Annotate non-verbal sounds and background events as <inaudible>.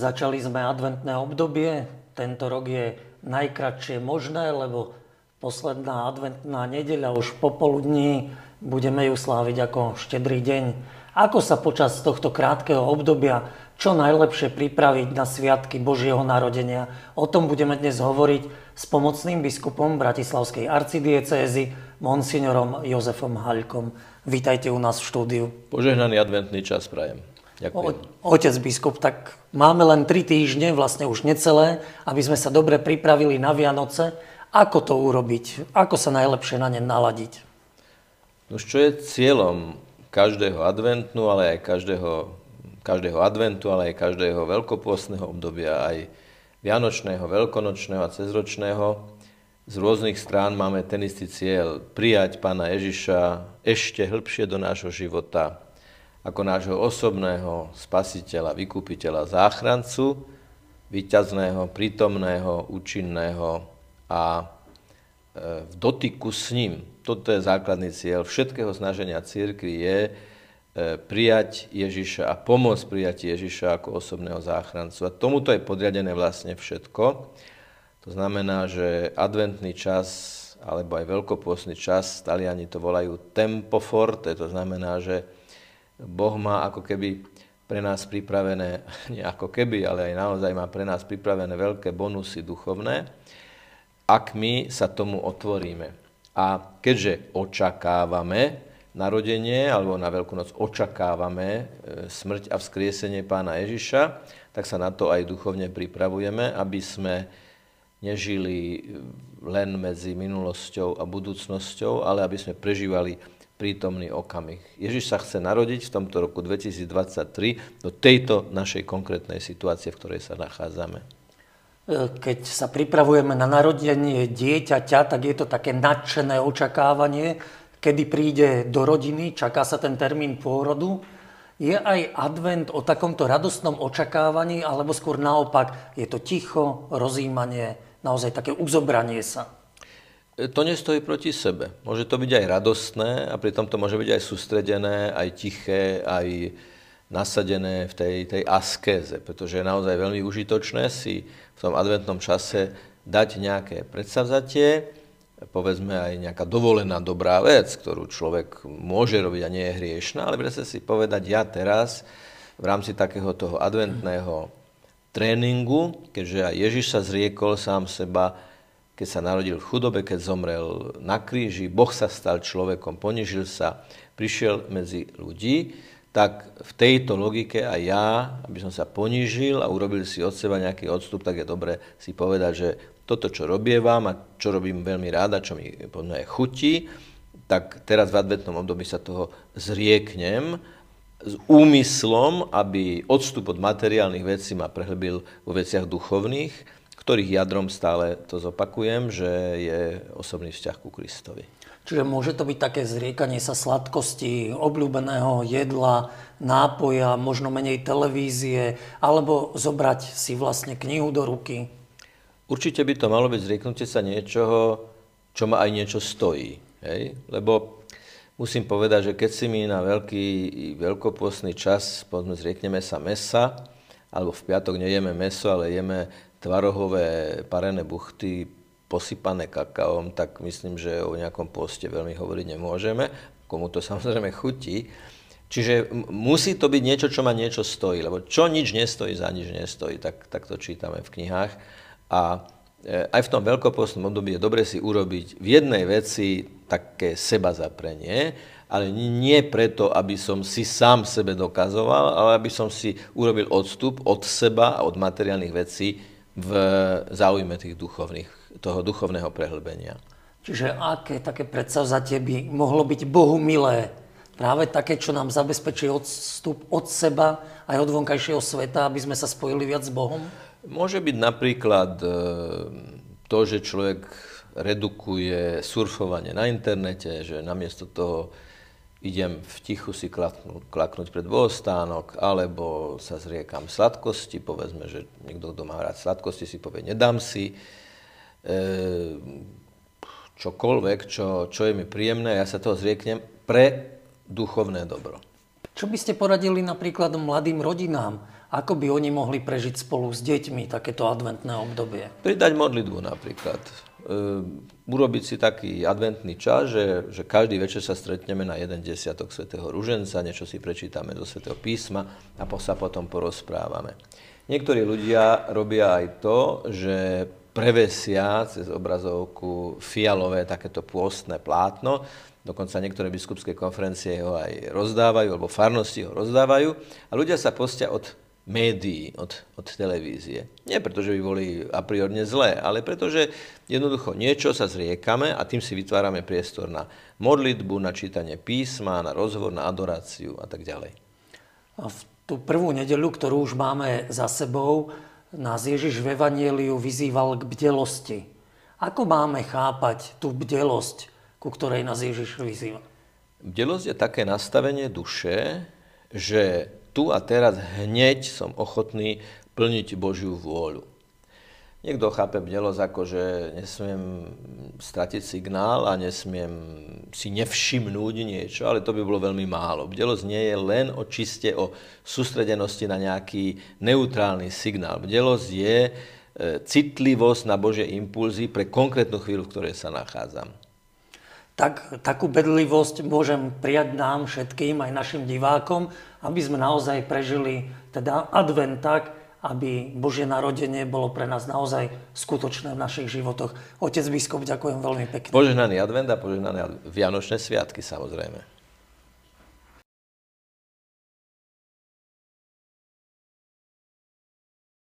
Začali sme adventné obdobie. Tento rok je najkratšie možné, lebo posledná adventná nedeľa už popoludní budeme ju sláviť ako štedrý deň. Ako sa počas tohto krátkeho obdobia čo najlepšie pripraviť na sviatky Božieho narodenia? O tom budeme dnes hovoriť s pomocným biskupom Bratislavskej arcidiecézy, monsignorom Jozefom Haľkom. Vítajte u nás v štúdiu. Požehnaný adventný čas prajem. Ďakujem. Otec biskup, tak máme len tri týždne, vlastne už necelé, aby sme sa dobre pripravili na Vianoce. Ako to urobiť? Ako sa najlepšie na ne naladiť? No čo je cieľom každého adventu, ale aj každého, každého adventu, ale aj každého veľkopôstneho obdobia, aj vianočného, veľkonočného a cezročného, z rôznych strán máme ten istý cieľ prijať Pána Ježiša ešte hĺbšie do nášho života, ako nášho osobného spasiteľa, vykupiteľa, záchrancu, výťazného, prítomného, účinného a e, v dotyku s ním. Toto je základný cieľ všetkého snaženia církvy je e, prijať Ježiša a pomôcť prijať Ježiša ako osobného záchrancu. A tomuto je podriadené vlastne všetko. To znamená, že adventný čas alebo aj veľkopôstny čas, Taliani to volajú tempo forte, to znamená, že Boh má ako keby pre nás pripravené, <laughs> nie ako keby, ale aj naozaj má pre nás pripravené veľké bonusy duchovné, ak my sa tomu otvoríme. A keďže očakávame narodenie, alebo na Veľkú noc očakávame e, smrť a vzkriesenie pána Ježiša, tak sa na to aj duchovne pripravujeme, aby sme nežili len medzi minulosťou a budúcnosťou, ale aby sme prežívali prítomný okamih. Ježiš sa chce narodiť v tomto roku 2023 do tejto našej konkrétnej situácie, v ktorej sa nachádzame. E, keď sa pripravujeme na narodenie dieťaťa, tak je to také nadšené očakávanie, kedy príde do rodiny, čaká sa ten termín pôrodu. Je aj advent o takomto radostnom očakávaní, alebo skôr naopak, je to ticho, rozímanie, naozaj také uzobranie sa? To nestojí proti sebe. Môže to byť aj radostné a pritom to môže byť aj sústredené, aj tiché, aj nasadené v tej, tej askéze, pretože je naozaj veľmi užitočné si v tom adventnom čase dať nejaké predsavzatie, povedzme aj nejaká dovolená dobrá vec, ktorú človek môže robiť a nie je hriešná, ale predsa si povedať, ja teraz v rámci takého toho adventného tréningu, keďže aj Ježiš sa zriekol sám seba, keď sa narodil v chudobe, keď zomrel na kríži, Boh sa stal človekom, ponižil sa, prišiel medzi ľudí, tak v tejto logike aj ja, aby som sa ponížil a urobil si od seba nejaký odstup, tak je dobre si povedať, že toto, čo robievam a čo robím veľmi ráda, čo mi podľa chutí, tak teraz v adventnom období sa toho zrieknem s úmyslom, aby odstup od materiálnych vecí ma prehlbil vo veciach duchovných, ktorých jadrom stále to zopakujem, že je osobný vzťah ku Kristovi. Čiže môže to byť také zriekanie sa sladkosti, obľúbeného jedla, nápoja, možno menej televízie, alebo zobrať si vlastne knihu do ruky? Určite by to malo byť zrieknutie sa niečoho, čo ma aj niečo stojí. Hej? Lebo musím povedať, že keď si mi na veľký, veľkopôstny čas, povedzme, zriekneme sa mesa, alebo v piatok nejeme meso, ale jeme tvarohové parené buchty posypané kakaom, tak myslím, že o nejakom poste veľmi hovoriť nemôžeme. Komu to <laughs> samozrejme chutí. Čiže musí to byť niečo, čo ma niečo stojí, lebo čo nič nestojí, za nič nestojí, tak, tak to čítame v knihách. A e, aj v tom veľkopostnom období je dobre si urobiť v jednej veci také seba zaprenie, ale nie preto, aby som si sám sebe dokazoval, ale aby som si urobil odstup od seba a od materiálnych vecí v záujme tých duchovných, toho duchovného prehlbenia. Čiže aké také predsavzatie by mohlo byť Bohu milé? Práve také, čo nám zabezpečí odstup od seba aj od vonkajšieho sveta, aby sme sa spojili viac s Bohom? Môže byť napríklad e, to, že človek redukuje surfovanie na internete, že namiesto toho idem v tichu si klaknúť, klaknúť pred bohostánok, alebo sa zriekam sladkosti, povedzme, že niekto, kto má rád sladkosti, si povie, nedám si. E, čokoľvek, čo, čo je mi príjemné, ja sa toho zrieknem pre duchovné dobro. Čo by ste poradili napríklad mladým rodinám? ako by oni mohli prežiť spolu s deťmi takéto adventné obdobie? Pridať modlitbu napríklad. E, urobiť si taký adventný čas, že, že každý večer sa stretneme na jeden desiatok svätého Ruženca, niečo si prečítame zo svätého písma a po sa potom porozprávame. Niektorí ľudia robia aj to, že prevesia cez obrazovku fialové takéto pôstne plátno, Dokonca niektoré biskupské konferencie ho aj rozdávajú, alebo farnosti ho rozdávajú. A ľudia sa postia od médií, od, od televízie. Nie preto, že by boli a priorne zlé, ale preto, že jednoducho niečo sa zriekame a tým si vytvárame priestor na modlitbu, na čítanie písma, na rozhovor, na adoráciu a tak ďalej. A v tú prvú nedeľu, ktorú už máme za sebou, nás Ježiš v Evangeliu vyzýval k bdelosti. Ako máme chápať tú bdelosť, ku ktorej nás Ježiš vyzýva? Bdelosť je také nastavenie duše, že tu a teraz hneď som ochotný plniť Božiu vôľu. Niekto chápe bdelosť ako, že nesmiem stratiť signál a nesmiem si nevšimnúť niečo, ale to by bolo veľmi málo. Bdelosť nie je len o čiste o sústredenosti na nejaký neutrálny signál. Bdelosť je e, citlivosť na Božie impulzy pre konkrétnu chvíľu, v ktorej sa nachádzam tak, takú bedlivosť môžem prijať nám všetkým, aj našim divákom, aby sme naozaj prežili teda advent tak, aby Božie narodenie bolo pre nás naozaj skutočné v našich životoch. Otec biskup, ďakujem veľmi pekne. Požehnaný advent a požehnané Vianočné sviatky samozrejme.